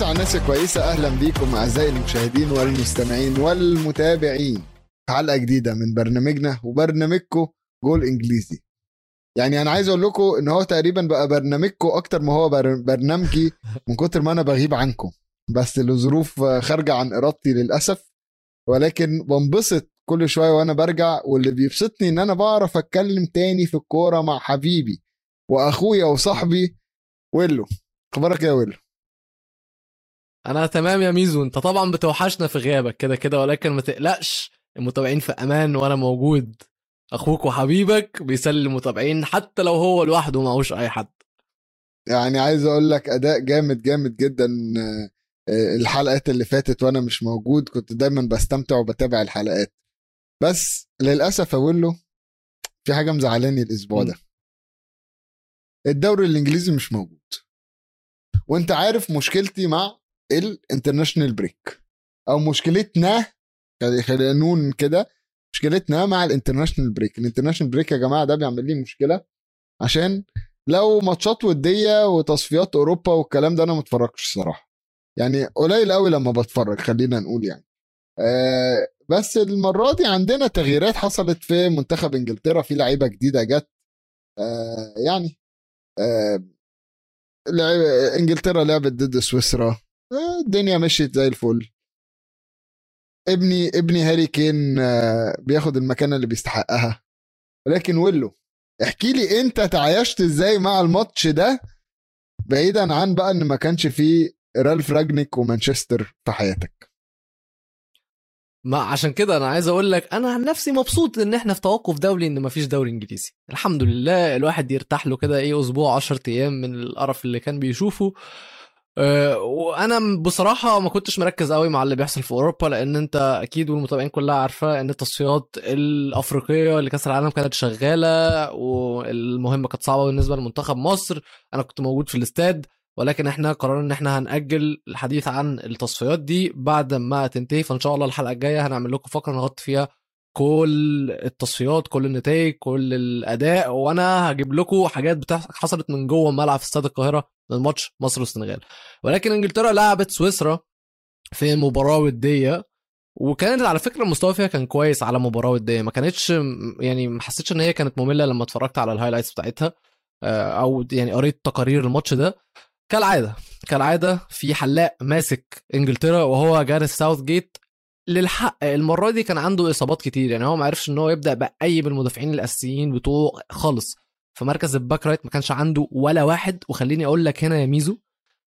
مسا الناس الكويسة أهلا بيكم أعزائي المشاهدين والمستمعين والمتابعين. حلقة جديدة من برنامجنا وبرنامجكم جول إنجليزي. يعني أنا عايز أقول لكم إن هو تقريبا بقى برنامجكم أكتر ما هو بر- برنامجي من كتر ما أنا بغيب عنكم بس لظروف خارجة عن إرادتي للأسف. ولكن بنبسط كل شوية وأنا برجع واللي بيبسطني إن أنا بعرف أتكلم تاني في الكورة مع حبيبي وأخويا وصاحبي ويلو. أخبارك يا ويلو؟ أنا تمام يا ميزو انت طبعا بتوحشنا في غيابك كده كده ولكن ما تقلقش المتابعين في أمان وأنا موجود. أخوك وحبيبك بيسلي المتابعين حتى لو هو لوحده معهوش اي حد. يعني عايز أقول لك اداء جامد جامد جدا آه، آه، الحلقات اللي فاتت وأنا مش موجود كنت دايما بستمتع وبتابع الحلقات. بس للأسف أقول له في حاجة مزعلاني الأسبوع ده. الدوري الإنجليزي مش موجود. وانت عارف مشكلتي مع ال international break أو مشكلتنا خلي- خلينا نقول كده مشكلتنا مع ال international break ال international break يا جماعة ده بيعمل لي مشكلة عشان لو ماتشات ودية وتصفيات أوروبا والكلام ده أنا ما اتفرجش صراحة يعني قليل قوي لما بتفرج خلينا نقول يعني. آه بس المرة دي عندنا تغييرات حصلت في منتخب إنجلترا في لعيبة جديدة جت. آه يعني آه إنجلترا لعبت ضد سويسرا. الدنيا مشيت زي الفل. ابني ابني هاري كين آه بياخد المكانة اللي بيستحقها. ولكن ويلو احكي لي انت تعايشت إزاي مع الماتش ده بعيدا عن بقى إن ما كانش فيه رالف راجنيك ومانشستر في حياتك. ما عشان كده أنا عايز أقول لك أنا عن نفسي مبسوط إن إحنا في توقف دولي إن مفيش دوري إنجليزي. الحمد لله الواحد يرتاح له كده إيه أسبوع 10 أيام من القرف اللي كان بيشوفه. وأنا بصراحة ما كنتش مركز قوي مع اللي بيحصل في أوروبا لأن أنت أكيد والمتابعين كلها عارفة إن التصفيات الأفريقية لكأس العالم كانت شغالة والمهمة كانت صعبة بالنسبة لمنتخب مصر. أنا كنت موجود في الاستاد ولكن إحنا قررنا إن إحنا هنأجل الحديث عن التصفيات دي بعد ما تنتهي. فإن شاء الله الحلقة الجاية هنعمل لكم فقرة نغطي فيها كل التصفيات كل النتائج كل الأداء. وأنا هجيب لكم حاجات بتحصل حصلت من جوه الملعب في استاد القاهرة. من ماتش مصر والسنغال. ولكن انجلترا لعبت سويسرا في مباراه وديه وكانت على فكرة المستوى فيها كان كويس على مباراه وديه ما كانتش يعني ما حسيتش إن هي كانت مملة لما اتفرجت على ال highlights بتاعتها آه، أو يعني قريت تقارير الماتش ده. كالعادة كالعادة في حلاق ماسك انجلترا وهو جاريث ساوث جيت للحق. المرة دي كان عنده إصابات كتير يعني هو ما عرفش إن هو يبدأ بأي بالمدافعين الأساسيين بتوعه خالص. في مركز ال back right ما كانش عنده ولا واحد. وخليني أقول لك هنا يا ميزو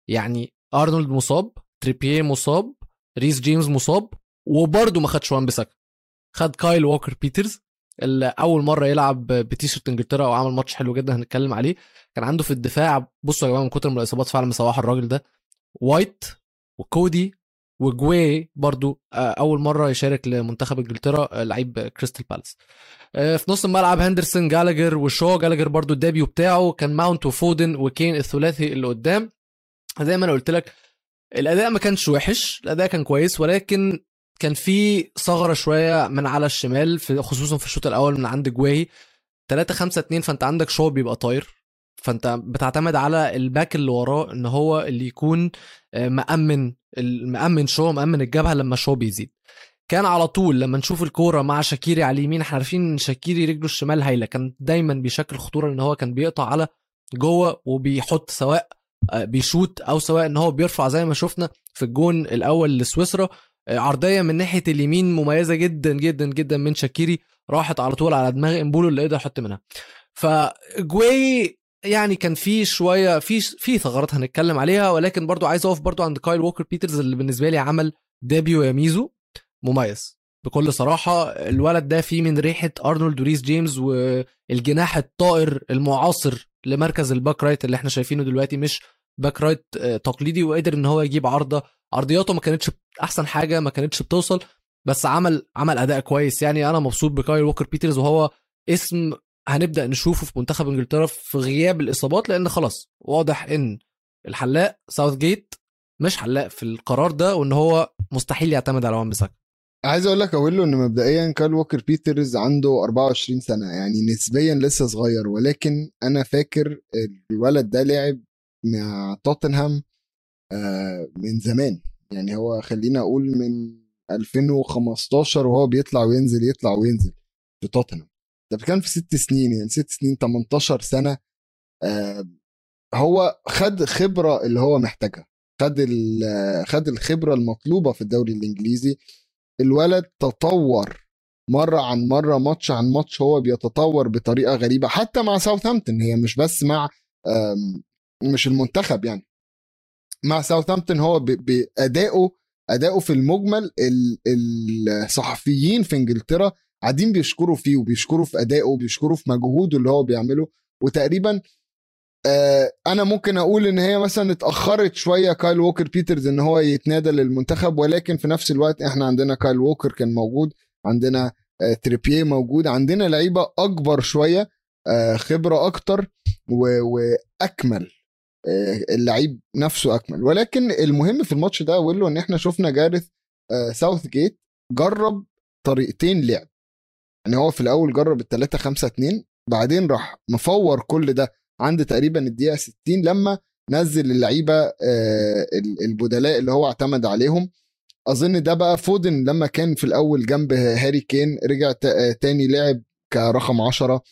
يعني أرنولد مصاب تريبيه مصاب ريس جيمس مصاب وبرضه ما خدش وان بيساكا. خد كايل ووكر بيترز اللي أول مرة يلعب بتيشرت إنجلترا وعمل ماتش حلو جدا هنتكلم عليه. كان عنده في الدفاع بصوا يا جماعة من كتر من الإصابات فعلا مسوحه الراجل ده وايت وكودي وجواي برضو آه، أول مرة يشارك لمنتخب إنجلترا آه، لعيب كريستال بالاس. آه، في نص الملعب هندرسون جالاجر وشو جالاجر برضو ال debut بتاعه كان ماونت وفودن وكين الثلاثي اللي قدام. زي ما أنا قلت لك الأداء ما كانش وحش الأداء كان كويس ولكن كان في ثغرة شوية من على الشمال في خصوصا في الشوط الأول من عند جواي 3 5 2 فأنت عندك شو بيبقى طاير. فأنت بتعتمد على ال back اللي وراه إن هو اللي يكون آه، مأمن مأمن شو مأمن الجبهة لما شو بيزيد. كان على طول لما نشوف الكورة مع شاكيري على اليمين إحنا عارفين إن شاكيري رجله الشمال هايلة كان دايما بيشكل خطورة إن هو كان بيقطع على جوه وبيحط سواء آه، بيشوت أو سواء إن هو بيرفع زي ما شفنا في الجون الأول لسويسرا. آه، عرضية من ناحية اليمين مميزة جدا جدا جدا من شاكيري راحت على طول على دماغ إمبولو اللي قدر يحط منها. فجواي يعني كان في شوية في في ثغرات هنتكلم عليها ولكن برضو عايز أقف برضو عند كايل ووكر بيترز اللي بالنسبة لي عمل debut يا ميزو مميز. بكل صراحة الولد ده فيه من ريحة أرنولد وريس جيمس والجناح الطائر المعاصر لمركز ال back right اللي إحنا شايفينه دلوقتي مش back right آه، تقليدي وقدر إن هو يجيب عارضه عرضياته ما كانتش أحسن حاجة ما كانتش بتوصل بس عمل عمل أداء كويس. يعني أنا مبسوط بكايل ووكر بيترز وهو اسم هنبدأ نشوفه في منتخب إنجلترا في غياب الإصابات لأن خلاص واضح إن الحلاق ساوث جيت مش حلاق في القرار ده وإن هو مستحيل يعتمد على وان بيساكا. عايز أقول لك أقول له إن مبدئيا كال ووكر بيترز عنده 24 سنة يعني نسبيا لسه صغير ولكن أنا فاكر الولد ده لعب مع توتنهام آه، من زمان. يعني هو خلينا أقول من 2015 وهو بيطلع وينزل يطلع وينزل في توتنهام. ده كان في ست سنين يعني ست سنين 18 سنة آه، هو خد خبرة اللي هو محتاجها خد ال- خد الخبرة المطلوبة في الدوري الإنجليزي. الولد تطور مرة عن مرة ماتش عن ماتش هو بيتطور بطريقة غريبة حتى مع ساوثهامبتون هي مش بس مع مش المنتخب يعني. مع ساوثهامبتون هو بادائه أداؤه في المجمل ال- الصحفيين في إنجلترا قاعدين بيشكروا فيه وبيشكروا في أدائه وبيشكروا في مجهوده اللي هو بيعمله. وتقريبا آه، أنا ممكن أقول إن هي مثلا اتأخرت شوية كايل ووكر بيترز إن هو يتنادى للمنتخب ولكن في نفس الوقت إحنا عندنا كايل ووكر كان موجود عندنا آه، تريبيه موجود عندنا لعيبة أكبر شوية آه، خبرة أكتر وأكمل اللعيب نفسه أكمل. ولكن المهم في الماتش ده والحلو إن إحنا شفنا جارث ساوث جيت جرب طريقتين لعب. يعني هو في الأول جرب ال 3 5 2 بعدين راح محور كل ده عند تقريبا الدقيقة 60 لما نزل اللعيبة آه، ال- البدلاء اللي هو اعتمد عليهم. أظن ده بقى فودن لما كان في الأول جنب هاري كين رجع آه، تاني لعب كرقم 10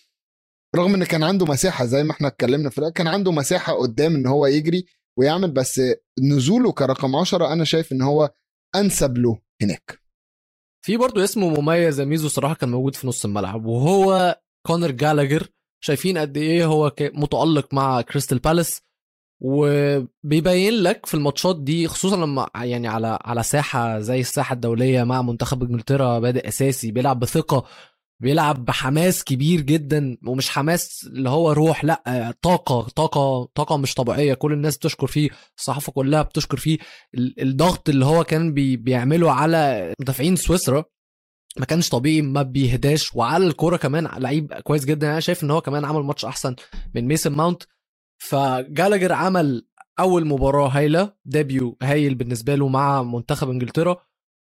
رغم إن كان عنده مساحة زي ما إحنا اتكلمنا في الأول، كان عنده مساحة قدام إن هو يجري ويعمل بس نزوله كرقم 10 أنا شايف إن هو أنسب له هناك. في برضه اسمه مميز ميزو صراحة كان موجود في نص الملعب وهو كونر جالاجر. شايفين قد إيه هو متألق مع كريستال بالاس وبيبين لك في الماتشات دي خصوصا لما يعني على على ساحة زي الساحة الدولية مع منتخب إنجلترا بادئ أساسي بيلعب بثقة بيلعب بحماس كبير جدا ومش حماس اللي هو روح لا طاقة طاقة طاقة مش طبيعية. كل الناس بتشكر فيه الصحافة كلها بتشكر فيه. ال- الضغط اللي هو كان بي بيعمله على مدافعين سويسرا ما كانش طبيعي ما بيهداش. وعلى الكورة كمان لعيب كويس جدا. أنا شايف إن هو كمان عمل ماتش أحسن من ميسن ماونت. فجالاجر عمل أول مباراة هايلة debut هايل بالنسبة له مع منتخب إنجلترا.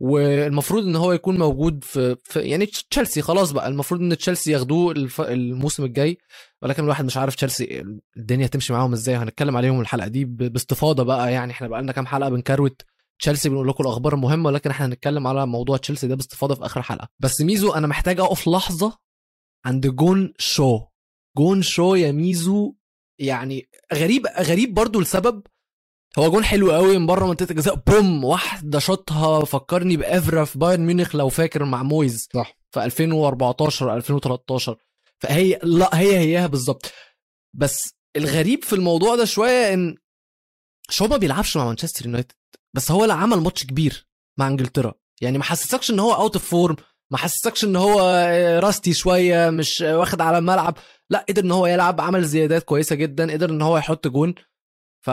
والمفروض إن هو يكون موجود في, في يعني تشيلسي خلاص بقى. المفروض إن تشيلسي ياخدوه. الموسم الجاي. ولكن الواحد مش عارف تشيلسي الدنيا تمشي معاهم إزاي. هنتكلم عليهم الحلقة دي. باستفاضة بقى. يعني إحنا بقى لنا كام حلقة بنكروت تشيلسي بنقول لكم الأخبار المهمة. ولكن إحنا هنتكلم على موضوع تشيلسي ده باستفاضة في آخر حلقة. بس ميزو أنا محتاج أقف لحظة عند جون شو. جون شو يا ميزو يعني غريب غريب برضو لسبب هو جون حلو قوي من بره منطقة الجزاء. بوم واحدة شاطها فكرني بإفرا في بايرن ميونخ لو فاكر مع مويز صح. في 2014 2013 فهي لا هي هي هي بالظبط. بس الغريب في الموضوع ده شوية إن شو ما بيلعبش مع مانشستر يونايتد. بس هو اللي عمل ماتش كبير مع إنجلترا. يعني ما حسسكش إن هو out of form ما حسسكش إن هو rusty شوية مش واخد على الملعب. لا قدر إن هو يلعب عمل زيادات كويسة جدا قدر إن هو يحط جون. ف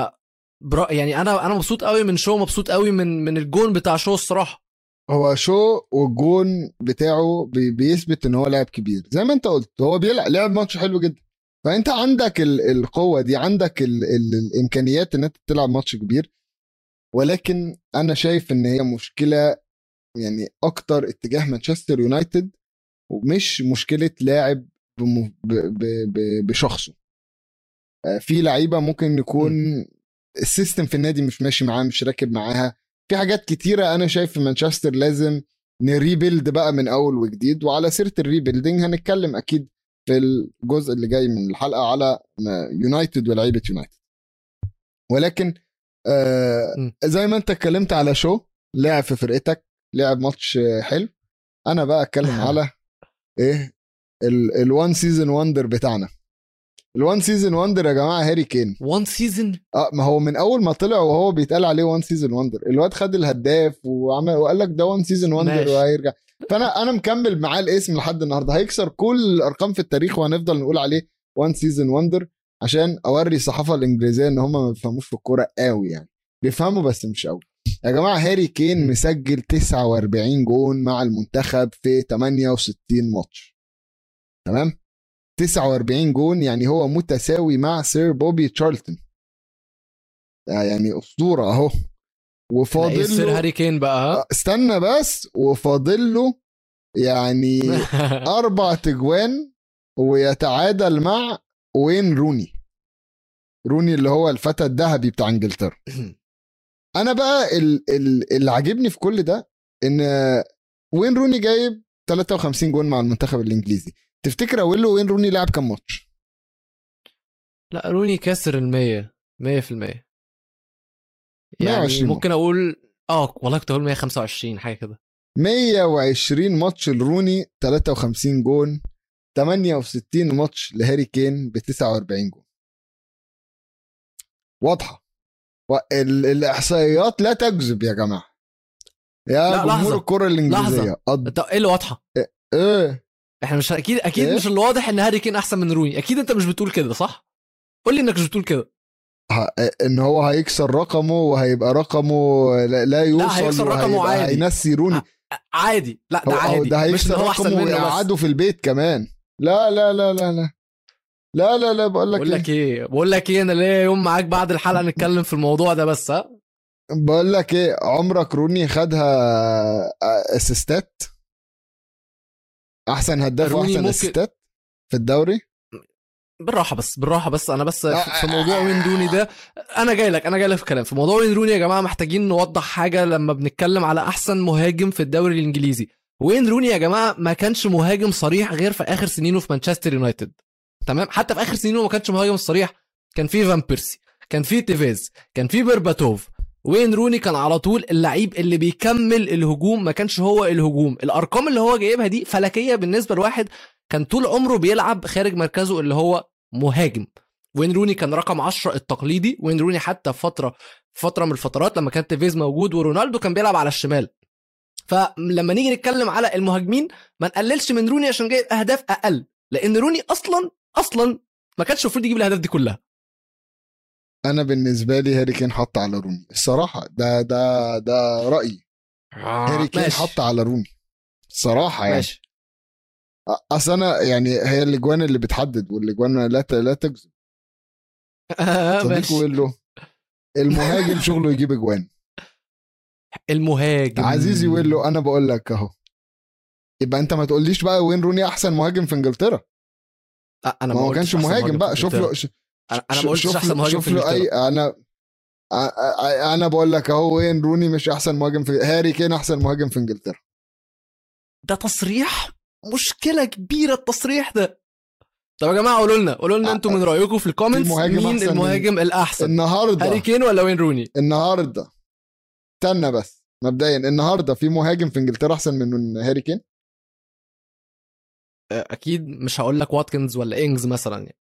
برا يعني أنا أنا مبسوط قوي من شو مبسوط قوي من من الجون بتاع شو الصراحة. هو شو والجون بتاعه بي- بيثبت إن هو لاعب كبير. زي ما أنت قلت هو بيلعب لعب ماتش حلو جدا. فأنت عندك ال- القوة دي عندك ال ال الإمكانيات إن أنت تلعب ماتش كبير. ولكن أنا شايف إن هي مشكلة يعني أكتر اتجاه مانشستر يونايتد ومش مشكلة لاعب بم- ب- ب- ب- بشخصه. آه، في لعيبة ممكن يكون ال system في النادي مش ماشي معاه مش راكب معاها. في حاجات كتيرة أنا شايف في مانشستر لازم ن rebuild بقى من أول وجديد وعلى سيرة ال rebuilding هنتكلم أكيد في الجزء اللي جاي من الحلقة على يونايتد ولاعيبة يونايتد. ولكن آه. زي ما أنت اتكلمت على شو لعب في فرقتك لعب ماتش حلو. أنا بقى أتكلم على إيه ال one season wonder بتاعنا. ال one season wonder يا جماعة هاري كين. one season آه ما هو من أول ما طلع وهو بيتقال عليه one season wonder الواد خد الهداف وعمل وقال لك ده one season wonder. وهيرجع. فأنا أنا مكمل معاه الاسم لحد النهارده. هيكسر كل الأرقام في التاريخ وهنفضل نقول عليه one season wonder عشان أوري الصحافة الإنجليزية إن هم ما بيفهموش في الكورة قوي يعني. بيفهموا بس مش قوي. يا جماعة هاري كين. مسجل 49 جون مع المنتخب في 68 ماتش. تمام؟ 49 جون يعني هو متساوي مع سير بوبي تشارلتون. آه يعني أسطورة أهو. وفاضل سير له هاري كين بقى آه، استنى بس. وفاضل له يعني أربع تجوان ويتعادل مع وين روني. روني اللي هو الفتى الذهبي بتاع إنجلترا. أنا بقى ال- ال- اللي عاجبني في كل ده إن وين روني جايب 53 جون مع المنتخب الإنجليزي. تفتكر أقول له وين روني لعب كام ماتش؟ لا روني كسر ال 100 100% 120 يعني ممكن أقول آه والله كنت أقول 125 حاجة كده. 120 ماتش لروني 53 جون 68 ماتش لهاري كين ب 49 جون. واضحة. الإحصائيات لا تكذب يا جماعة. يا جمهور. الكرة الإنجليزية. لحظة. قد إيه اللي واضحة؟ إيه؟ إحنا مش أكيد أكيد إيه؟ مش اللي واضح إن هاري كين أحسن من روني أكيد أنت مش بتقول كده صح؟ قول لي إنك مش بتقول كده. ه- إن هو هيكسر رقمه وهيبقى رقمه لا, لا يوصل هيكسر رقمه عادي. هينسي روني. عادي. لا ده عادي. ده مش هيكسر أحسن رقمه ويقعده في البيت كمان. لا لا لا لا لا. لا لا لا بقول لك بقول إيه؟ لك إيه. بقول لك إيه؟ أنا ليا يوم معاك بعد الحلقة نتكلم في الموضوع ده بس ها؟ بقول لك إيه عمرك روني خدها أسيستات؟ أحسن هداف وأحسن ممكن- أسيستات في الدوري؟ بالراحة بس بالراحة بس. أنا بس آه، في في موضوع وين روني ده أنا جاي لك أنا جاي لك في كلام. في موضوع وين روني يا جماعة محتاجين نوضح حاجة لما بنتكلم على أحسن مهاجم في الدوري الإنجليزي. وين روني يا جماعة ما كانش مهاجم صريح غير في آخر سنينه في مانشستر يونايتد. تمام؟ حتى في آخر سنينه ما كانش مهاجم صريح. كان في فان بيرسي كان في تيفيز كان في بيرباتوف وين روني كان على طول اللعيب اللي بيكمل الهجوم ما كانش هو الهجوم. الأرقام اللي هو جايبها دي فلكية بالنسبة لواحد كان طول عمره بيلعب خارج مركزه اللي هو مهاجم. وين روني كان رقم 10 التقليدي وين روني حتى في فترة فترة من الفترات لما كان تيفيز موجود ورونالدو كان بيلعب على الشمال. فلما نيجي نتكلم على المهاجمين ما نقللش من روني عشان جايب أهداف أقل لأن روني أصلا أصلا ما كانش المفروض يجيب الأهداف دي كلها. أنا بالنسبة لي هاري كين حط على روني. الصراحة ده ده ده رأيي. هاري كين. حط على روني. الصراحة يعني. ماشي. أصل أنا يعني هي الأجوان اللي بتحدد والأجوان لا لا تكذب آه، صديقه ماشي. يقول له المهاجم شغله يجيب أجوان. المهاجم. عزيزي يقول له أنا بقول لك أهو. يبقى أنت ما تقوليش بقى وين روني أحسن مهاجم في إنجلترا. آه، أنا ما هو كانش مهاجم بقى. شوف. له أنا أنا ما قلتش أحسن مهاجم في له اي أنا أنا بقول لك أهو وين روني مش أحسن مهاجم في هاري كين أحسن مهاجم في إنجلترا. ده تصريح؟ مشكلة كبيرة التصريح ده. طب يا جماعة قولوا لنا قولوا لنا أنتوا من رأيكم في ال comments مين أحسن من- المهاجم الأحسن؟ هاري النهارده كين ولا وين روني؟ النهارده. استنى بس مبدئيا النهارده في مهاجم في إنجلترا أحسن من هاري كين؟ أكيد مش هقول لك واتكنز ولا إنجز مثلا يعني.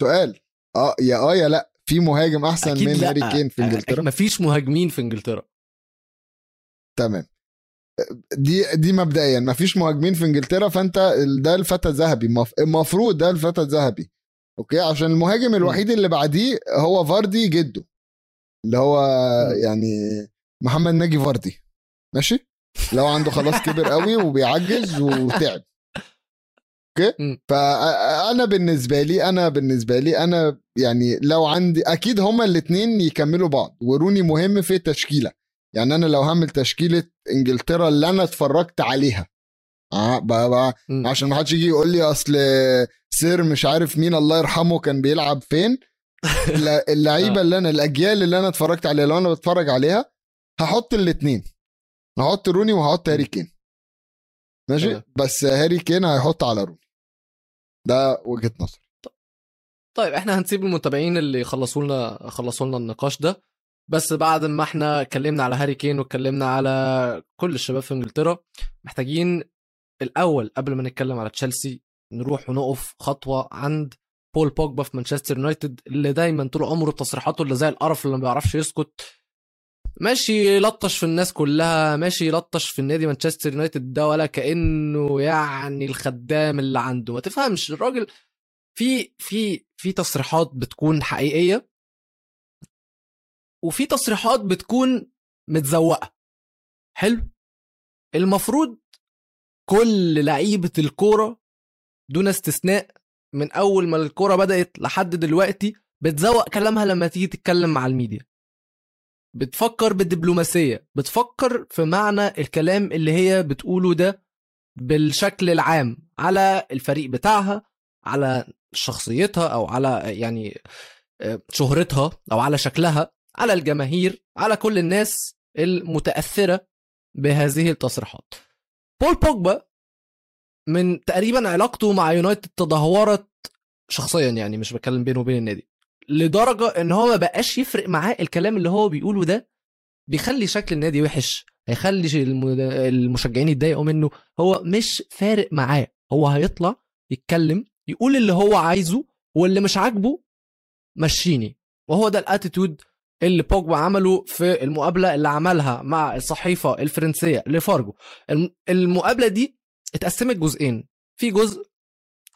سؤال. آه يا آه يا لأ في مهاجم أحسن من هاري كين في إنجلترا. مفيش مهاجمين في إنجلترا. تمام. دي دي مبدئيا ما فيش مهاجمين في إنجلترا فأنت ده الفتى الذهبي. مف- المفروض ده الفتى الذهبي. okay؟ عشان المهاجم الوحيد اللي بعديه هو فاردي جده اللي هو. يعني محمد ناجي فاردي. ماشي؟ لو عنده خلاص كبر قوي وبيعجز وتعب. okay. فانا بالنسبة لي أنا بالنسبة لي أنا يعني لو عندي أكيد هما الاثنين يكملوا بعض وروني مهم في التشكيله يعني أنا لو هعمل تشكيلة إنجلترا اللي أنا اتفرجت عليها. آه بقى بقى. عشان ما حدش يجي يقول لي أصل سير مش عارف مين الله يرحمه كان بيلعب فين. اللعيبة آه. اللي أنا الأجيال اللي أنا اتفرجت عليها لو أنا بتفرج عليها هحط الاثنين هحط روني وهحط هاري كين. ماشي. بس هاري كين هيحط على روني. ده وجهة نظر طيب إحنا هنسيب المتابعين اللي خلصوا لنا خلصوا لنا النقاش ده. بس بعد ما إحنا اتكلمنا على هاري كين واتكلمنا على كل الشباب في انجلترا محتاجين الأول قبل ما نتكلم على تشيلسي نروح ونقف خطوة عند بول بوجبا في مانشستر يونايتد اللي دايما طول عمره تصريحاته اللي زي القرف اللي ما بيعرفش يسكت ماشي يلطش في الناس كلها ماشي يلطش في النادي مانشستر يونايتد ده ولا كأنه يعني الخدام اللي عنده. ما تفهمش الراجل في في في تصريحات بتكون حقيقية وفي تصريحات بتكون متزوقة. حلو؟ المفروض كل لعيبة الكورة دون استثناء من أول ما الكورة بدأت لحد دلوقتي بتزوق كلامها لما تيجي تتكلم مع الميديا. بتفكر بالدبلوماسية بتفكر في معنى الكلام اللي هي بتقوله ده بالشكل العام على الفريق بتاعها على شخصيتها أو على يعني آه، شهرتها أو على شكلها على الجماهير على كل الناس المتأثرة بهذه التصريحات. بول بوجبا من تقريبا علاقته مع يونايتد تدهورت شخصيا يعني مش بتكلم بينه وبين النادي. لدرجة إن هو ما بقاش يفرق معاه الكلام اللي هو بيقوله ده. بيخلي شكل النادي وحش هيخلي الم- المشجعين يتضايقوا منه. هو مش فارق معاه. هو هيطلع يتكلم يقول اللي هو عايزه واللي مش عاجبه مشيني. وهو ده الاتيتود اللي بوجبا عمله في المقابلة اللي عملها مع الصحيفة الفرنسية لفارجو. الم- المقابلة دي اتقسمت جزئين. في جزء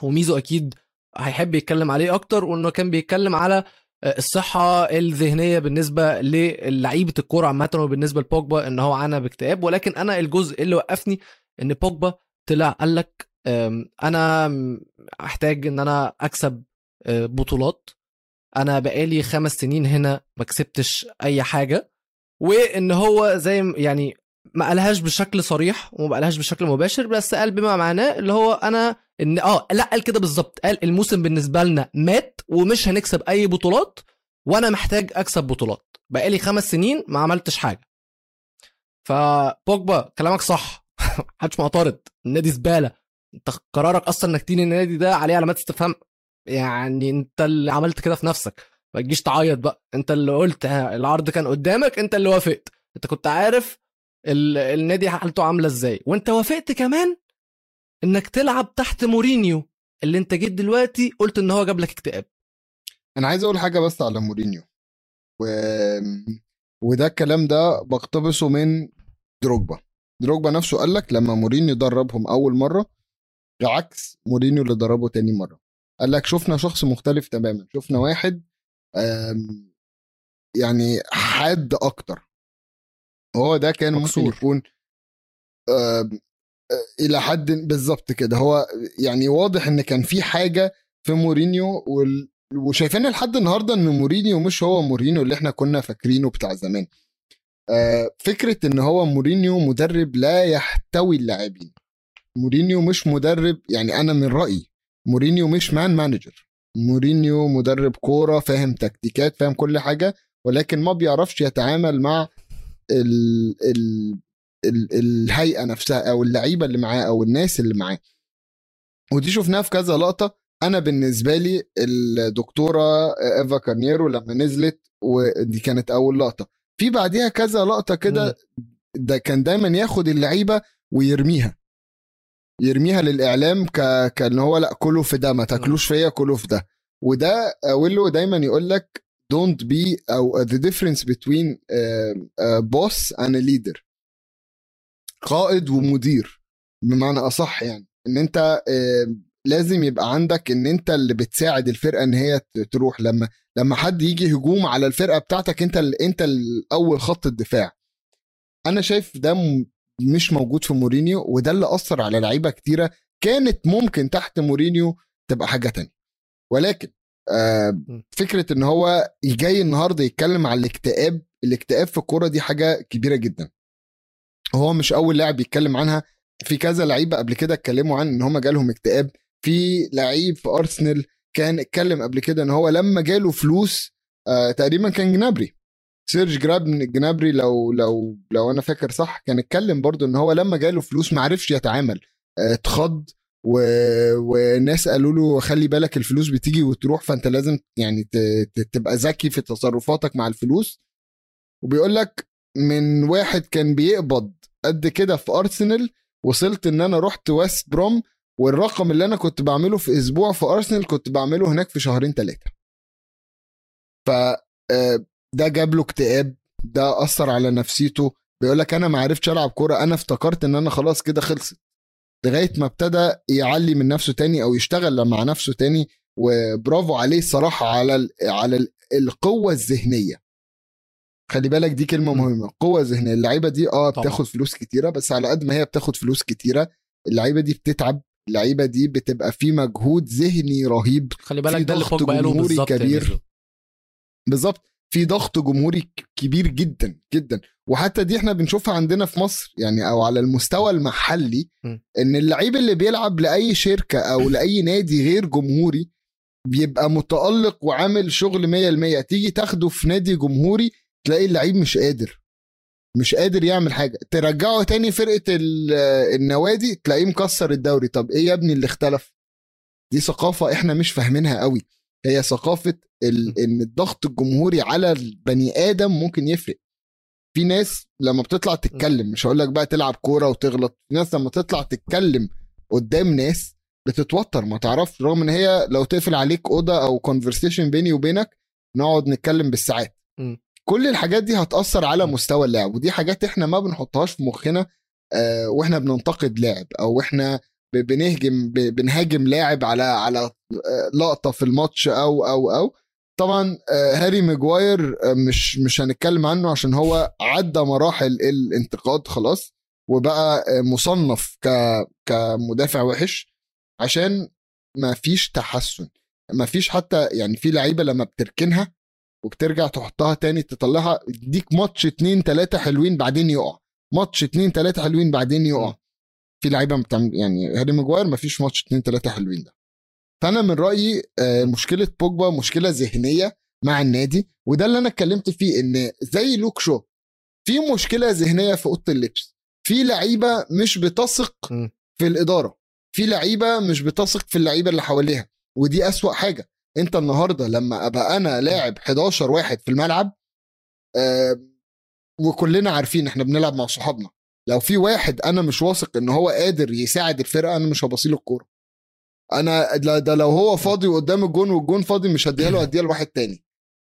وميزو أكيد هيحب يتكلم عليه أكتر وإنه كان بيتكلم على الصحة الذهنية بالنسبة للعيبة الكورة عامة وبالنسبة لبوجبا إن هو عانى باكتئاب. ولكن أنا الجزء اللي وقفني إن بوجبا طلع قال لك أنا احتاج إن أنا أكسب أه، بطولات. أنا بقالي خمس سنين هنا ما كسبتش أي حاجة. وإن هو زي يعني ما قالهاش بشكل صريح وما قالهاش بشكل مباشر بس قال بما معناه اللي هو أنا ان آه لا قال كده بالظبط. قال الموسم بالنسبة لنا مات ومش هنكسب أي بطولات وأنا محتاج أكسب بطولات. بقالي خمس سنين ما عملتش حاجة. فبوجبا كلامك صح. محدش معترض. النادي زبالة. أنت قرارك أصلا إنك تيجي النادي ده عليه علامات استفهام. يعني أنت اللي عملت كده في نفسك. ما تجيش تعيط بقى. أنت اللي قلت ها، العرض كان قدامك أنت اللي وافقت. أنت كنت عارف. النادي حالته عاملة إزاي. وانت وافقت كمان انك تلعب تحت مورينيو اللي انت جيت دلوقتي قلت ان هو جاب لك اكتئاب. أنا عايز أقول حاجة بس على مورينيو. و... وده الكلام ده بقتبسه من دروجبا. دروجبا نفسه قال لك لما مورينيو دربهم أول مرة عكس مورينيو اللي دربه تاني مرة. قال لك شفنا شخص مختلف تماما. شفنا واحد يعني حاد أكتر. هو ده كان ممكن مكسور. يكون آم، آه، إلى حد بالظبط كده. هو يعني واضح إن كان في حاجة في مورينيو وال... وشايفين لحد النهارده إن مورينيو مش هو مورينيو اللي إحنا كنا فاكرينه بتاع زمان. آه، فكرة إن هو مورينيو مدرب لا يحتوي اللاعبين. مورينيو مش مدرب يعني أنا من رأيي مورينيو مش man manager مورينيو مدرب كورة فاهم تكتيكات فاهم كل حاجة ولكن ما بيعرفش يتعامل مع ال ال ال الهيئة نفسها أو اللعيبة اللي معاه أو الناس اللي معاه. ودي شفناها في كذا لقطة. أنا بالنسبة لي الدكتورة إيفا كارنيرو لما نزلت ودي كانت أول لقطة. في بعديها كذا لقطة كده ده كان دايما ياخد اللعيبة ويرميها. يرميها للإعلام ك... كان هو لأ كله في ده ما تاكلوش فيا كله في ده. وده ويلو دايما يقول لك don't be أو the difference between uh, uh, boss and a leader. قائد ومدير بمعنى أصح يعني. إن أنت uh, لازم يبقى عندك إن أنت اللي بتساعد الفرقة إن هي تروح. لما لما حد يجي هجوم على الفرقة بتاعتك أنت أنت الأول خط الدفاع. أنا شايف ده مش موجود في مورينيو وده اللي أثر على لعيبة كتيرة كانت ممكن تحت مورينيو تبقى حاجة تانية. ولكن آه فكرة إن هو جاي النهارده يتكلم على الاكتئاب الاكتئاب في الكورة دي حاجة كبيرة جدا. هو مش أول لاعب يتكلم عنها. في كذا لعيبة قبل كده اتكلموا عن إن هم جالهم اكتئاب. في لعيب في أرسنال كان اتكلم قبل كده إن هو لما جاله فلوس آه تقريبا كان جنابري. سيرج جراب جنابري لو لو لو أنا فاكر صح كان اتكلم برضو إن هو لما جاله فلوس ما عرفش يتعامل. آه، اتخض و... وناس قالوا له خلي بالك الفلوس بتيجي وتروح فانت لازم يعني ت... تبقى ذكي في تصرفاتك مع الفلوس. وبيقول لك من واحد كان بيقبض قد كده في ارسنال وصلت إن أنا رحت ويست بروم والرقم اللي أنا كنت بعمله في أسبوع في ارسنال كنت بعمله هناك في شهرين ثلاثة ف آه، ده جاب له اكتئاب ده أثر على نفسيته. بيقول لك أنا ما عرفتش ألعب كورة أنا افتكرت إن أنا خلاص كده خلصت. لغاية ما ابتدى يعلي من نفسه تاني أو يشتغل مع نفسه تاني وبرافو عليه الصراحه على ال على ال القوة الذهنية خلي بالك دي كلمة. مهمة القوة الذهنية اللعيبة دي آه طبعا. بتاخد فلوس كتيرة بس على قد ما هي بتاخد فلوس كتيرة اللعيبة دي بتتعب اللعيبة دي بتبقى في مجهود ذهني رهيب خلي بالك ده اللي ضغط بوجبا قاله جمهوري بالظبط كبير. بالظبط في ضغط جمهوري كبير جدا جدا. وحتى دي إحنا بنشوفها عندنا في مصر يعني أو على المستوى المحلي. إن اللعيب اللي بيلعب لأي شركة أو لأي نادي غير جمهوري بيبقى متألق وعامل شغل 100% تيجي تاخده في نادي جمهوري تلاقي اللعيب مش قادر مش قادر يعمل حاجة. ترجعه تاني فرقة ال- النوادي تلاقيه مكسر الدوري. طب إيه يا ابني اللي اختلف؟ دي ثقافة إحنا مش فاهمينها قوي. هي ثقافة ال... إن الضغط الجمهوري على البني آدم ممكن يفرق. في ناس لما بتطلع تتكلم مش هقول لك بقى تلعب كورة وتغلط في ناس لما تطلع تتكلم قدام ناس بتتوتر. ما تعرفش رغم إن هي لو تقفل عليك أوضة أو conversation بيني وبينك نقعد نتكلم بالساعات. م. كل الحاجات دي هتأثر على. مستوى اللاعب ودي حاجات إحنا ما بنحطهاش في مخنا آه، وإحنا بننتقد لاعب أو إحنا بنهجم بنهاجم لاعب على على آه، لقطة في الماتش أو أو أو. طبعا آه، هاري ماجواير آه، مش مش هنتكلم عنه عشان هو عدى مراحل الانتقاد خلاص وبقى مصنف ك كمدافع وحش عشان ما فيش تحسن. ما فيش حتى يعني في لعيبة لما بتركنها وبترجع تحطها تاني تطلعها يديك ماتش اتنين تلاتة حلوين بعدين يقع. ماتش اتنين تلاتة حلوين بعدين يقع. في لعيبة بتعمل يعني هاري ماجواير ما فيش ماتش اتنين تلاتة حلوين ده. فأنا من رأيي آه، مشكلة بوجبا مشكلة ذهنية مع النادي وده اللي أنا اتكلمت فيه إن زي لوك شو في مشكلة ذهنية في أوضة اللبس. في لعيبة مش بتثق. في الإدارة. في لعيبة مش بتثق في اللعيبة اللي حواليها. ودي أسوأ حاجة. أنت النهارده لما أبقى أنا لاعب 11 واحد في الملعب آه وكلنا عارفين إحنا بنلعب مع صحابنا. لو في واحد أنا مش واثق إن هو قادر يساعد الفرقة أنا مش هبصيله الكورة. أنا ده لو هو فاضي قدام الجون والجون فاضي مش هديها له هديها لواحد تاني.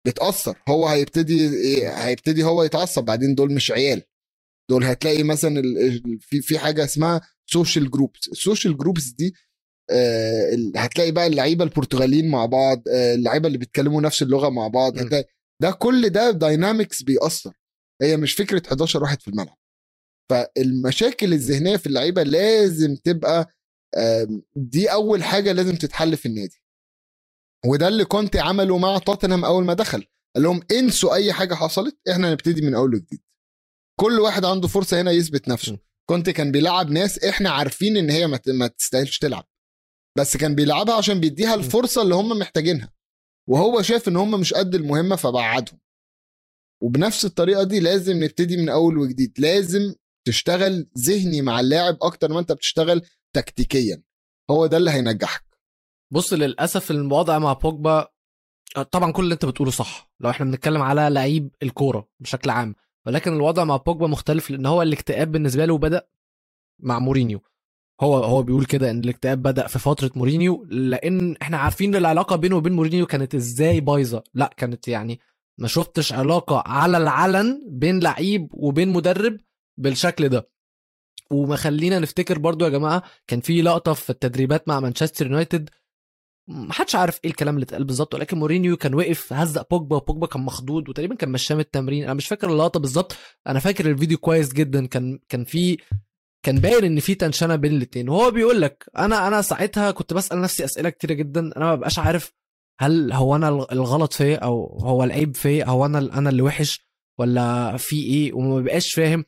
بتأثر هو هيبتدي إيه، هيبتدي هو يتعصب. بعدين دول مش عيال. دول هتلاقي مثلا في في حاجة اسمها social groups ال social groups دي آه، هتلاقي بقى اللعيبة البرتغاليين مع بعض آه، اللعيبة اللي بيتكلموا نفس اللغة مع بعض. هتلاقي ده كل ده dynamics بيأثر. هي مش فكرة 11 واحد في الملعب. فالمشاكل الذهنية في اللعيبة لازم تبقى دي أول حاجة لازم تتحل في النادي. وده اللي كنت عمله مع توتنهام أول ما دخل. قال لهم انسوا أي حاجة حصلت إحنا نبتدي من أول وجديد. كل واحد عنده فرصة هنا يثبت نفسه. كنت كان بيلعب ناس إحنا عارفين إن هي ما تستاهلش تلعب. بس كان بيلعبها عشان بيديها الفرصة اللي هم محتاجينها. وهو شاف إن هم مش قد المهمة فبعدهم. وبنفس الطريقة دي لازم نبتدي من أول وجديد. لازم تشتغل ذهني مع اللاعب أكتر ما أنت بتشتغل تكتيكيا. هو ده اللي هينجحك. بص للأسف الوضع مع بوجبا طبعا كل اللي أنت بتقوله صح. لو إحنا بنتكلم على لعيب الكورة بشكل عام ولكن الوضع مع بوجبا مختلف لأن هو الاكتئاب بالنسبة له بدأ مع مورينيو. هو هو بيقول كده إن الاكتئاب بدأ في فترة مورينيو لأن إحنا عارفين العلاقة بينه وبين مورينيو كانت إزاي بايظة. لأ كانت يعني ما شفتش علاقة على العلن بين لعيب وبين مدرب بالشكل ده. وما خلينا نفتكر برضو يا جماعة كان في لقطة في التدريبات مع مانشستر يونايتد. محدش عارف إيه الكلام اللي اتقال بالظبط ولكن مورينيو كان وقف هزق بوجبا وبوجبا كان مخضوض وتقريبا كان مشاه من التمرين. أنا مش فاكر اللقطة بالظبط. أنا فاكر الفيديو كويس جدا. كان كان في كان باين إن في تنشنة بين الاثنين وهو بيقول لك أنا أنا ساعتها كنت بسأل نفسي أسئلة كتيرة جدا. أنا ما ببقاش عارف هل هو أنا الغلط فيا أو هو العيب فيا هو أنا أنا اللي وحش ولا في إيه وما بقاش فاهم.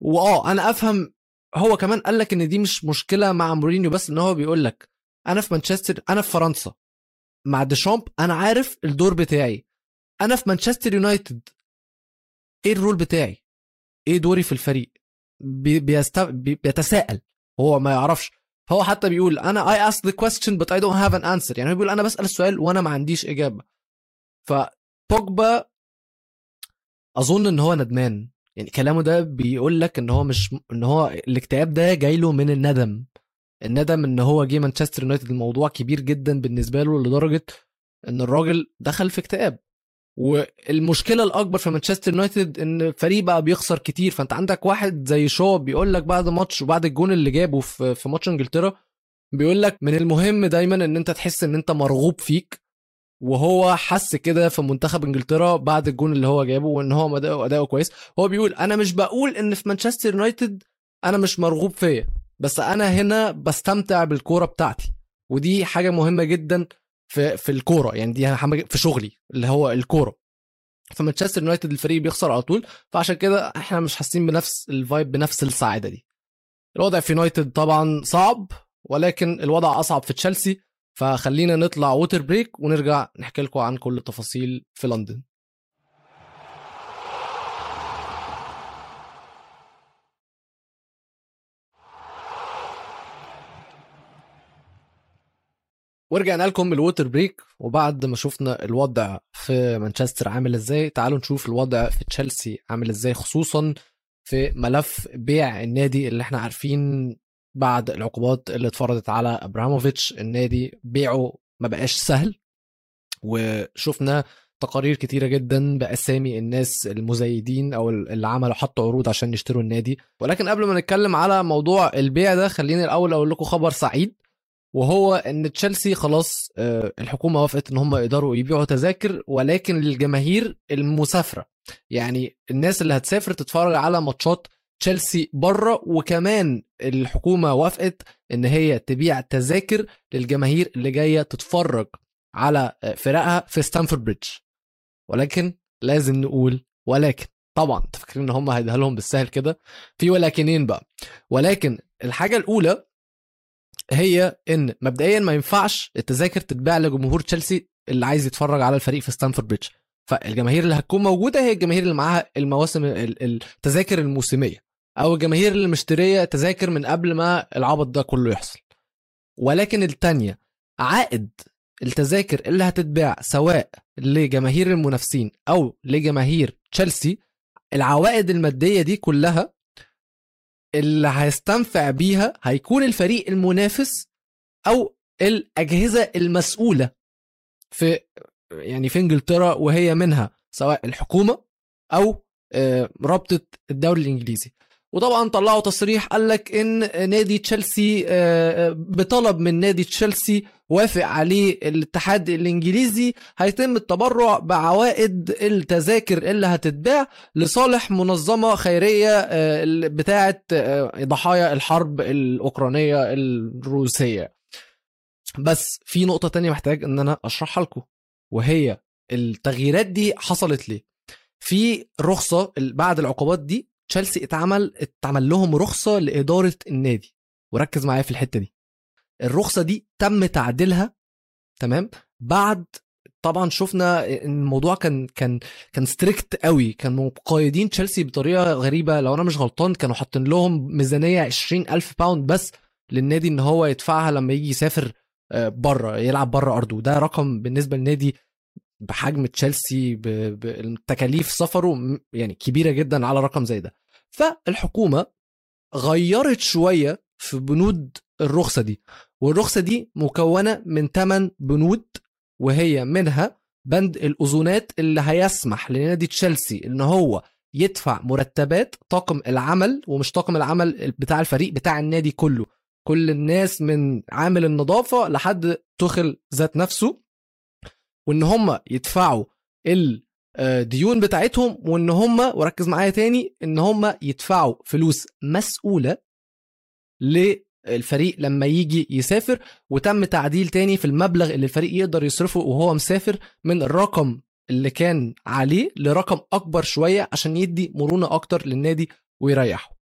وآه أنا أفهم هو كمان قال لك إن دي مش مشكلة مع مورينيو بس إن هو بيقول لك أنا في مانشستر أنا في فرنسا. مع ديشامب أنا عارف الدور بتاعي. أنا في مانشستر يونايتد. إيه ال role بتاعي؟ إيه دوري في الفريق؟ بي بيست... بي بيتساءل. هو ما يعرفش. هو حتى بيقول أنا I ask the question but I don't have an answer. يعني هو بيقول أنا بسأل السؤال وأنا ما عنديش إجابة. فبوجبا أظن إن هو ندمان. يعني كلامه ده بيقول لك إن هو مش إن هو الاكتئاب ده جاي له من الندم. الندم إن هو جه مانشستر يونايتد الموضوع كبير جدا بالنسبة له لدرجة إن الراجل دخل في اكتئاب. والمشكلة الأكبر في مانشستر يونايتد إن الفريق بقى بيخسر كتير. فأنت عندك واحد زي شو بيقول لك بعد ماتش وبعد الجون اللي جابه في ماتش إنجلترا بيقول لك من المهم دايما إن أنت تحس إن أنت مرغوب فيك. وهو حس كده في منتخب انجلترا بعد الجون اللي هو جابه وإن هو أداؤه كويس. هو بيقول أنا مش بقول إن في مانشستر يونايتد أنا مش مرغوب فيا بس أنا هنا بستمتع بالكورة بتاعتي. ودي حاجة مهمة جدا في في الكورة. يعني دي في شغلي اللي هو الكورة. في مانشستر يونايتد الفريق بيخسر على طول فعشان كده إحنا مش حاسين بنفس ال vibe بنفس السعادة دي. الوضع في يونايتد طبعا صعب ولكن الوضع أصعب في تشيلسي. فخلينا نطلع water break ونرجع نحكي لكم عن كل التفاصيل في لندن. ورجعنا لكم ال water break وبعد ما شفنا الوضع في مانشستر عامل إزاي تعالوا نشوف الوضع في تشيلسي عامل إزاي خصوصا في ملف بيع النادي اللي إحنا عارفين بعد العقوبات اللي اتفرضت على ابراموفيتش النادي بيعه ما بقاش سهل. وشفنا تقارير كتيرة جدا بأسامي الناس المزايدين أو اللي عملوا حطوا عروض عشان يشتروا النادي. ولكن قبل ما نتكلم على موضوع البيع ده خليني الأول أقول لكم خبر سعيد وهو إن تشيلسي خلاص آه، الحكومة وافقت إن هم يقدروا يبيعوا تذاكر ولكن للجماهير المسافرة. يعني الناس اللي هتسافر تتفرج على ماتشات تشيلسي بره وكمان الحكومة وافقت إن هي تبيع تذاكر للجماهير اللي جاية تتفرج على فرقها في ستانفورد بريدج ولكن لازم نقول ولكن. طبعا تفكرين إن هم هيديها لهم بالسهل كده. في ولكنين بقى. ولكن الحاجة الأولى هي إن مبدئيا ما ينفعش التذاكر تتباع لجمهور تشيلسي اللي عايز يتفرج على الفريق في ستانفورد بريدج فالجماهير اللي هتكون موجودة هي الجماهير اللي معاها المواسم التذاكر الموسمية. أو الجماهير اللي مشتريه تذاكر من قبل ما العبط ده كله يحصل. ولكن التانية عائد التذاكر اللي هتتباع سواء لجماهير المنافسين أو لجماهير تشيلسي العوائد المادية دي كلها اللي هيستنفع بيها هيكون الفريق المنافس أو الأجهزة المسؤولة في يعني في إنجلترا وهي منها سواء الحكومة أو آه، رابطة الدوري الإنجليزي. وطبعا طلعوا تصريح قال لك إن نادي تشيلسي آه، آه، بطلب من نادي تشيلسي وافق عليه الاتحاد الإنجليزي. هيتم التبرع بعوائد التذاكر اللي هتتباع لصالح منظمة خيرية آه، بتاعه ضحايا الحرب الأوكرانية الروسية. بس في نقطة تانية محتاج إن أنا أشرحها لكم وهي التغييرات دي حصلت ليه؟ في رخصة بعد العقوبات دي تشيلسي اتعمل اتعمل لهم رخصة لإدارة النادي. وركز معايا في الحتة دي. الرخصة دي تم تعديلها تمام؟ بعد طبعا شفنا ان الموضوع كان كان كان strict قوي. كان مقيدين تشيلسي بطريقة غريبة. لو أنا مش غلطان كانوا حاطين لهم ميزانية 20000 pound بس للنادي إن هو يدفعها لما يجي يسافر آه، بره يلعب بره أرضه. وده رقم بالنسبة للنادي بحجم تشيلسي بالتكاليف سفره يعني كبيرة جدا على رقم زي ده. فالحكومة غيرت شوية في بنود الرخصة دي والرخصة دي مكونة من 8 بنود وهي منها بند الأذونات اللي هيسمح لنادي تشيلسي إن هو يدفع مرتبات طاقم العمل ومش طاقم العمل بتاع الفريق بتاع النادي كله. كل الناس من عامل النظافة لحد تخل ذات نفسه وإن هم يدفعوا الديون بتاعتهم وإن هم وركز معايا تاني إن هم يدفعوا فلوس مسؤولة للفريق لما يجي يسافر وتم تعديل تاني في المبلغ اللي الفريق يقدر يصرفه وهو مسافر من الرقم اللي كان عليه لرقم أكبر شوية عشان يدي مرونة أكتر للنادي ويريحه.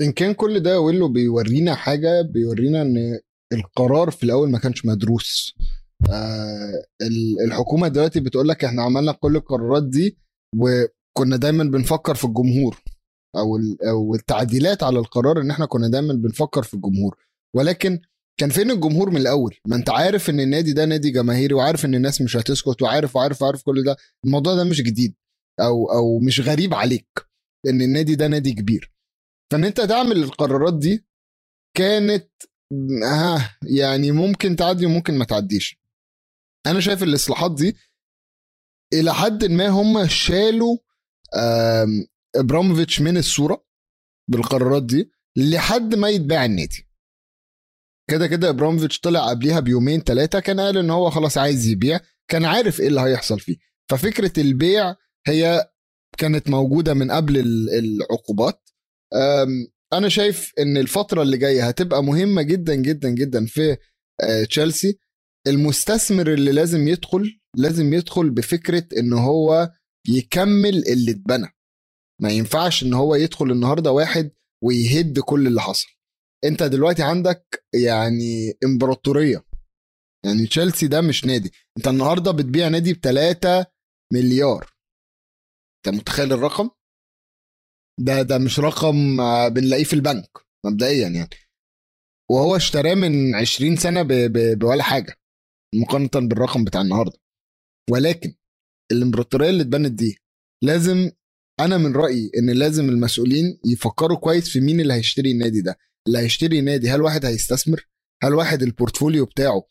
إن كان كل ده ويلو بيورينا حاجة بيورينا إن القرار في الأول ما كانش مدروس. آه الحكومة دلوقتي بتقول لك إحنا عملنا كل القرارات دي وكنا دايما بنفكر في الجمهور أو أو التعديلات على القرار إن إحنا كنا دايما بنفكر في الجمهور. ولكن كان فين الجمهور من الأول؟ ما أنت عارف إن النادي ده نادي جماهيري وعارف إن الناس مش هتسكت وعارف وعارف وعارف كل ده. الموضوع ده مش جديد أو أو مش غريب عليك إن النادي ده نادي كبير. فإن أنت تعمل القرارات دي كانت ها يعني ممكن تعدي وممكن ما تعديش. أنا شايف الإصلاحات دي إلى حد ما هم شالوا إبراموفيتش من الصورة بالقرارات دي لحد ما يتباع النادي. كده كده إبراموفيتش طلع قبليها بيومين ثلاثة كان قال إن هو خلاص عايز يبيع كان عارف إيه اللي هيحصل فيه. ففكرة البيع هي كانت موجودة من قبل العقوبات. أنا شايف إن الفترة اللي جاية هتبقى مهمة جدا جدا جدا في آه، تشيلسي. المستثمر اللي لازم يدخل لازم يدخل بفكرة إن هو يكمل اللي اتبنى. ما ينفعش إن هو يدخل النهارده واحد ويهد كل اللي حصل. أنت دلوقتي عندك يعني إمبراطورية. يعني تشيلسي ده مش نادي. أنت النهارده بتبيع نادي ب 3 مليار. أنت متخيل الرقم؟ ده ده مش رقم بنلاقيه في البنك مبدئيا يعني. وهو اشتراه من 20 سنة. ب... بولا حاجة. مقارنة بالرقم بتاع النهارده. ولكن الإمبراطورية اللي اتبنت دي لازم أنا من رأيي إن لازم المسؤولين يفكروا كويس في مين اللي هيشتري النادي ده. اللي هيشتري نادي هل واحد هيستثمر؟ هل واحد ال portfolio بتاعه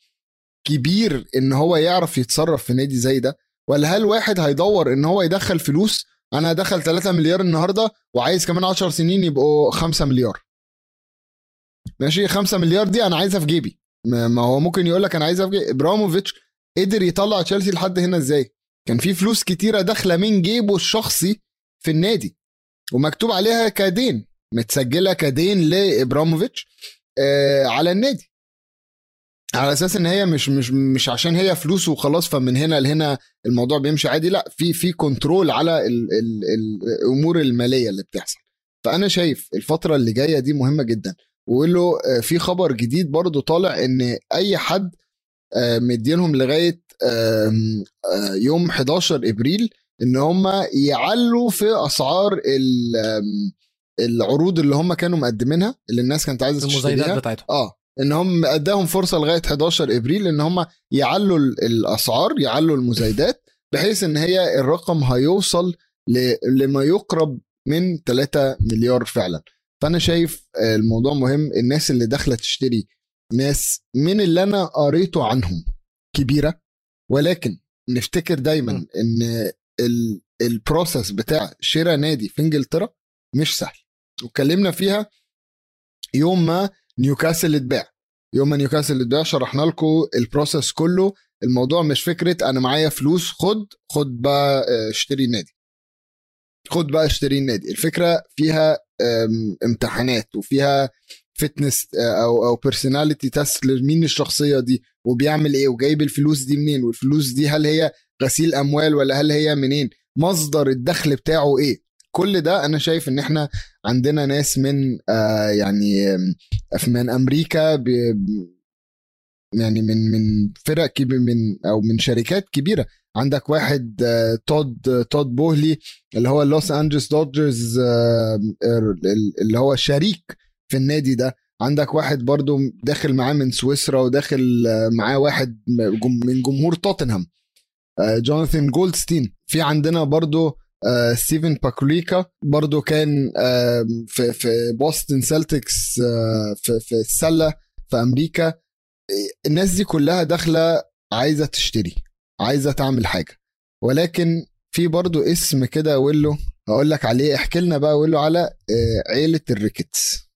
كبير إن هو يعرف يتصرف في نادي زي ده؟ ولا هل واحد هيدور إن هو يدخل فلوس أنا دخل 3 مليار النهارده وعايز كمان 10 سنين يبقوا 5 مليار. ماشي 5 مليار دي أنا عايزها في جيبي. ما هو ممكن يقول لك أنا عايزها في جيبي إبراموفيتش قدر يطلع تشيلسي لحد هنا إزاي؟ كان في فلوس كتيرة داخلة من جيبه الشخصي في النادي ومكتوب عليها كدين متسجلة كدين لإبراموفيتش آه على النادي. على أساس إن هي مش مش مش عشان هي فلوس وخلاص فمن هنا لهنا الموضوع بيمشي عادي لا في في كنترول على ال ال الأمور المالية اللي بتحصل. فأنا شايف الفترة اللي جاية دي مهمة جدا. وقول له آه، في خبر جديد برضو طالع إن أي حد آه، مدينهم لغاية آه، يوم 11 إبريل إن هم يعلوا في أسعار العروض اللي هم كانوا مقدمينها اللي الناس كانت عايزة تشتريها. المزايدات بتاعتهم. آه إن هم أداهم فرصة لغاية 11 إبريل إن هم يعلوا ال- الأسعار يعلوا المزايدات بحيث إن هي الرقم هيوصل لما يقرب من 3 مليار فعلا. فأنا شايف آه، الموضوع مهم. الناس اللي داخلة تشتري ناس من اللي أنا قريته عنهم كبيرة. ولكن نفتكر دايما م. إن ال- ال process بتاع شراء نادي في انجلترا مش سهل. واتكلمنا فيها يوم ما نيوكاسل اتباع. يوم ما نيوكاسل اتباع شرحنا لكم ال process كله. الموضوع مش فكرة أنا معايا فلوس خد خد بقى آه، اشتري نادي. خد بقى اشتري النادي. الفكرة فيها آم، امتحانات وفيها فتنس أو أو personality test لمين الشخصية دي وبيعمل إيه وجايب الفلوس دي منين والفلوس دي هل هي غسيل أموال ولا هل هي منين مصدر الدخل بتاعه إيه. كل ده أنا شايف إن إحنا عندنا ناس من آه يعني من أمريكا يعني من من فرق كبير من أو من شركات كبيرة. عندك واحد آه، تود تود بويلي اللي هو لوس انجلس دوجرز اللي هو شريك في النادي ده. عندك واحد برضو داخل معاه من سويسرا وداخل آه، معاه واحد من جمهور توتنهام. آه، جوناثان جولدستين في عندنا برضو آه، ستيفن باكوليكا برضو كان آه، في في بوسطن سيلتكس آه، في في السلة في أمريكا. الناس دي كلها داخلة عايزة تشتري عايزة تعمل حاجة. ولكن في برضو اسم كده ويلو هقول لك عليه احكي لنا بقى ويلو على آه، عيلة الريكتس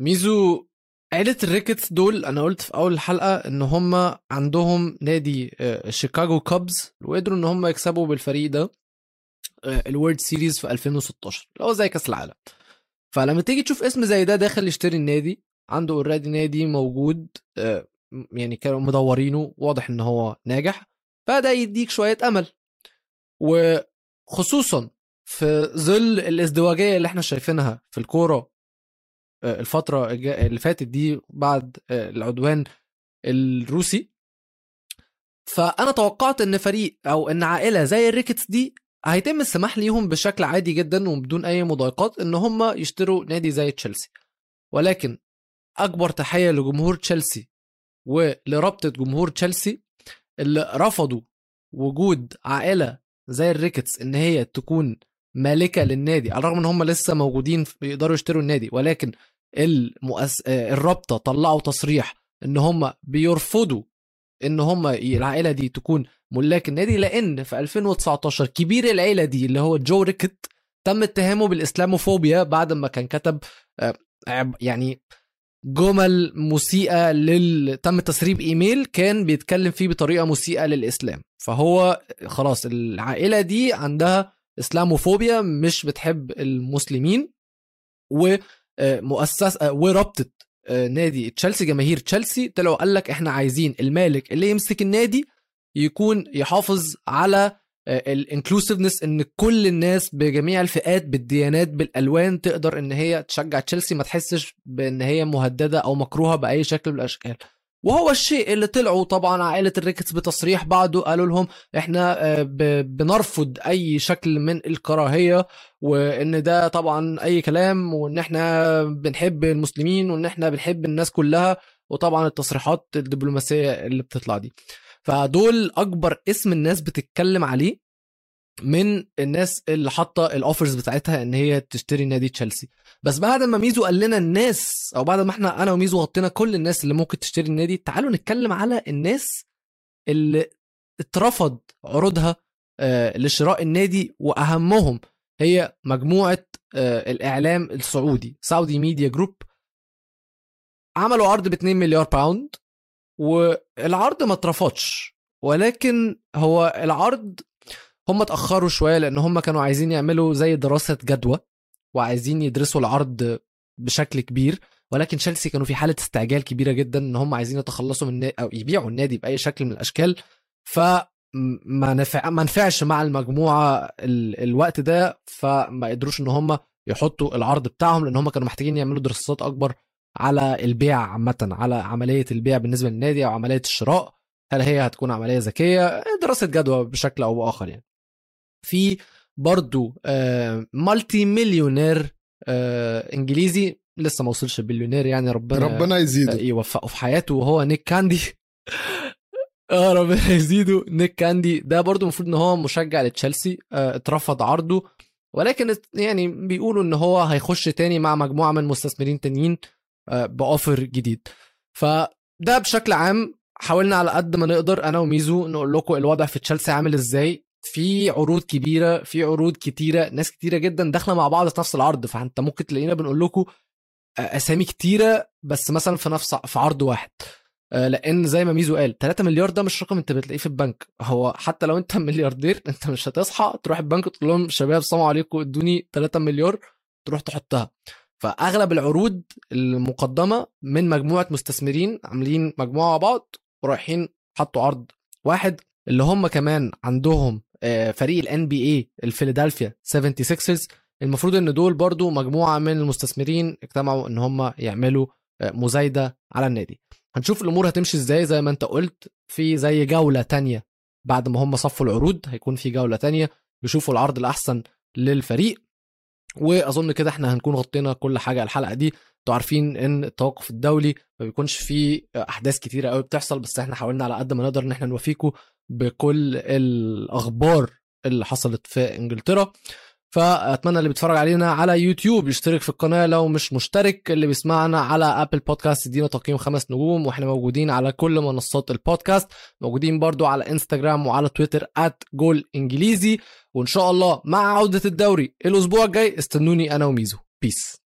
ميزو عيلة الريكتس دول أنا قلت في أول الحلقة إن هم عندهم نادي آه، شيكاغو كابز وقدروا إن هم يكسبوا بالفريق ده آه، ال World Series في 2016 اللي هو زي كأس العالم. فلما تيجي تشوف اسم زي ده داخل يشتري النادي عنده already نادي موجود آه، يعني كانوا مدورينه واضح إن هو ناجح فده يديك شوية أمل. وخصوصا في ظل الازدواجية اللي إحنا شايفينها في الكورة آه، الفترة الجا- اللي فاتت دي بعد آه، العدوان الروسي فأنا توقعت إن فريق أو إن عائلة زي الريكتس دي هيتم السماح ليهم بشكل عادي جدا وبدون أي مضايقات إن هم يشتروا نادي زي تشيلسي. ولكن أكبر تحية لجمهور تشيلسي ولرابطة جمهور تشيلسي اللي رفضوا وجود عائلة زي الريكتس إن هي تكون مالكة للنادي على الرغم إن هم لسه موجودين يقدروا يشتروا النادي ولكن المؤس... الرابطة طلعوا تصريح إن هم بيرفضوا إن هم العائلة دي تكون ملاك النادي لأن في 2019 كبير العيلة دي اللي هو جو ريكتس تم اتهامه بالإسلاموفوبيا بعد ما كان كتب آه، يعني جمل مسيئة لل تم تسريب إيميل كان بيتكلم فيه بطريقة مسيئة للإسلام. فهو خلاص العائلة دي عندها إسلاموفوبيا مش بتحب المسلمين ومؤسسه ورابطة آه، نادي تشيلسي جماهير تشيلسي طلعوا قال لك إحنا عايزين المالك اللي يمسك النادي يكون يحافظ على ال inclusiveness إن كل الناس بجميع الفئات بالديانات بالألوان تقدر إن هي تشجع تشيلسي ما تحسش بإن هي مهددة أو مكروهة بأي شكل من الأشكال. وهو الشيء اللي طلعوا طبعا عائلة الريكتس بتصريح بعده قالوا لهم إحنا آه، بنرفض أي شكل من الكراهية وإن ده طبعا أي كلام وإن إحنا بنحب المسلمين وإن إحنا بنحب الناس كلها وطبعا التصريحات الدبلوماسية اللي بتطلع دي. فدول أكبر اسم الناس بتتكلم عليه من الناس اللي حاطة ال offers بتاعتها إن هي تشتري نادي تشيلسي. بس بعد ما ميزو قال لنا الناس أو بعد ما إحنا أنا وميزو غطينا كل الناس اللي ممكن تشتري النادي تعالوا نتكلم على الناس اللي اترفض عروضها آه، لشراء النادي وأهمهم. هي مجموعة آه، الإعلام السعودي سعودي ميديا جروب عملوا عرض ب 2 مليار pound والعرض ما اترفضش ولكن هو العرض هم اتأخروا شوية لأن هم كانوا عايزين يعملوا زي دراسة جدوى وعايزين يدرسوا العرض بشكل كبير ولكن تشيلسي كانوا في حالة استعجال كبيرة جدا إن هم عايزين يتخلصوا من أو يبيعوا النادي بأي شكل من الأشكال فما نفع ما نفعش مع المجموعة ال... الوقت ده فما قدروش إن هم يحطوا العرض بتاعهم لأن هم كانوا محتاجين يعملوا دراسات أكبر على البيع عامة على عملية البيع بالنسبة للنادي أو عملية الشراء هل هي هتكون عملية ذكية؟ دراسة جدوى بشكل أو بآخر يعني. في برضو آه، multi-millionaire آه، إنجليزي لسه ما وصلش بليونير يعني ربنا ربنا يزيده. يوفقه في حياته وهو نيك كاندي. آه ربنا يزيده نيك كاندي. ده برضو المفروض إن هو مشجع لتشيلسي آه، اترفض عرضه. ولكن يعني بيقولوا إن هو هيخش تاني مع مجموعة من مستثمرين تانيين. آه، بأوفر جديد. فده بشكل عام حاولنا على قد ما نقدر أنا وميزو نقول لكم الوضع في تشيلسي عامل إزاي. في عروض كبيرة في عروض كتيرة ناس كتيرة جدا داخلة مع بعض في نفس العرض. فأنت ممكن تلاقينا بنقول لكم أسامي كتيرة بس مثلا في نفس في عرض واحد. آه، لأن زي ما ميزو قال 3 مليار ده مش رقم أنت بتلاقيه في البنك. هو حتى لو أنت ملياردير أنت مش هتصحى تروح البنك تقول لهم شباب سلام عليكم ادوني 3 مليار تروح تحطها. فأغلب العروض المقدمة من مجموعة مستثمرين عاملين مجموعة مع بعض ورايحين حطوا عرض واحد اللي هم كمان عندهم آه، فريق الان بي اي الفيلادلفيا 76ers. المفروض إن دول برضو مجموعة من المستثمرين اجتمعوا إن هم يعملوا آه، مزايدة على النادي. هنشوف الأمور هتمشي إزاي. زي ما أنت قلت في زي جولة تانية بعد ما هم صفوا العروض هيكون في جولة تانية يشوفوا العرض الأحسن للفريق. واظن كده إحنا هنكون غطينا كل حاجة الحلقة دي. أنتوا عارفين ان التوقف الدولي ما بيكونش فيه احداث كتيرة قوي بتحصل بس إحنا حاولنا على قد ما نقدر ان إحنا نوفيكم بكل الأخبار اللي حصلت في انجلترا. فأتمنى اللي بيتفرج علينا على يوتيوب يشترك في القناة لو مش مشترك اللي بيسمعنا على ابل بودكاست يدينا تقييم خمس نجوم وإحنا موجودين على كل منصات البودكاست موجودين برضو على انستجرام وعلى تويتر جول إنجليزي وإن شاء الله مع عودة الدوري الأسبوع الجاي استنوني أنا وميزو. بيس